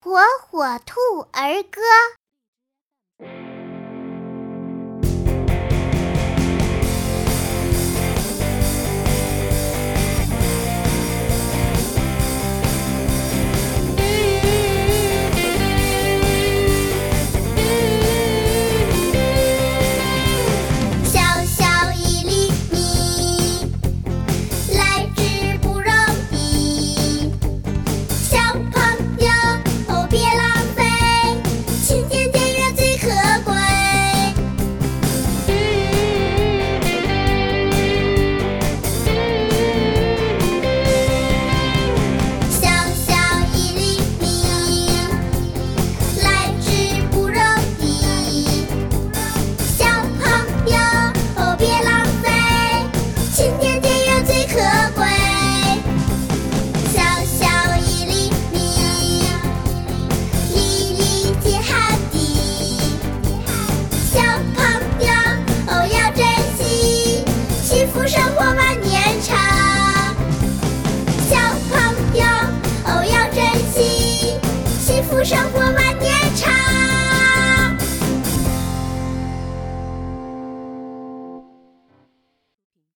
火火兔儿歌。生活万年长，小朋友哦，要珍惜幸福生活。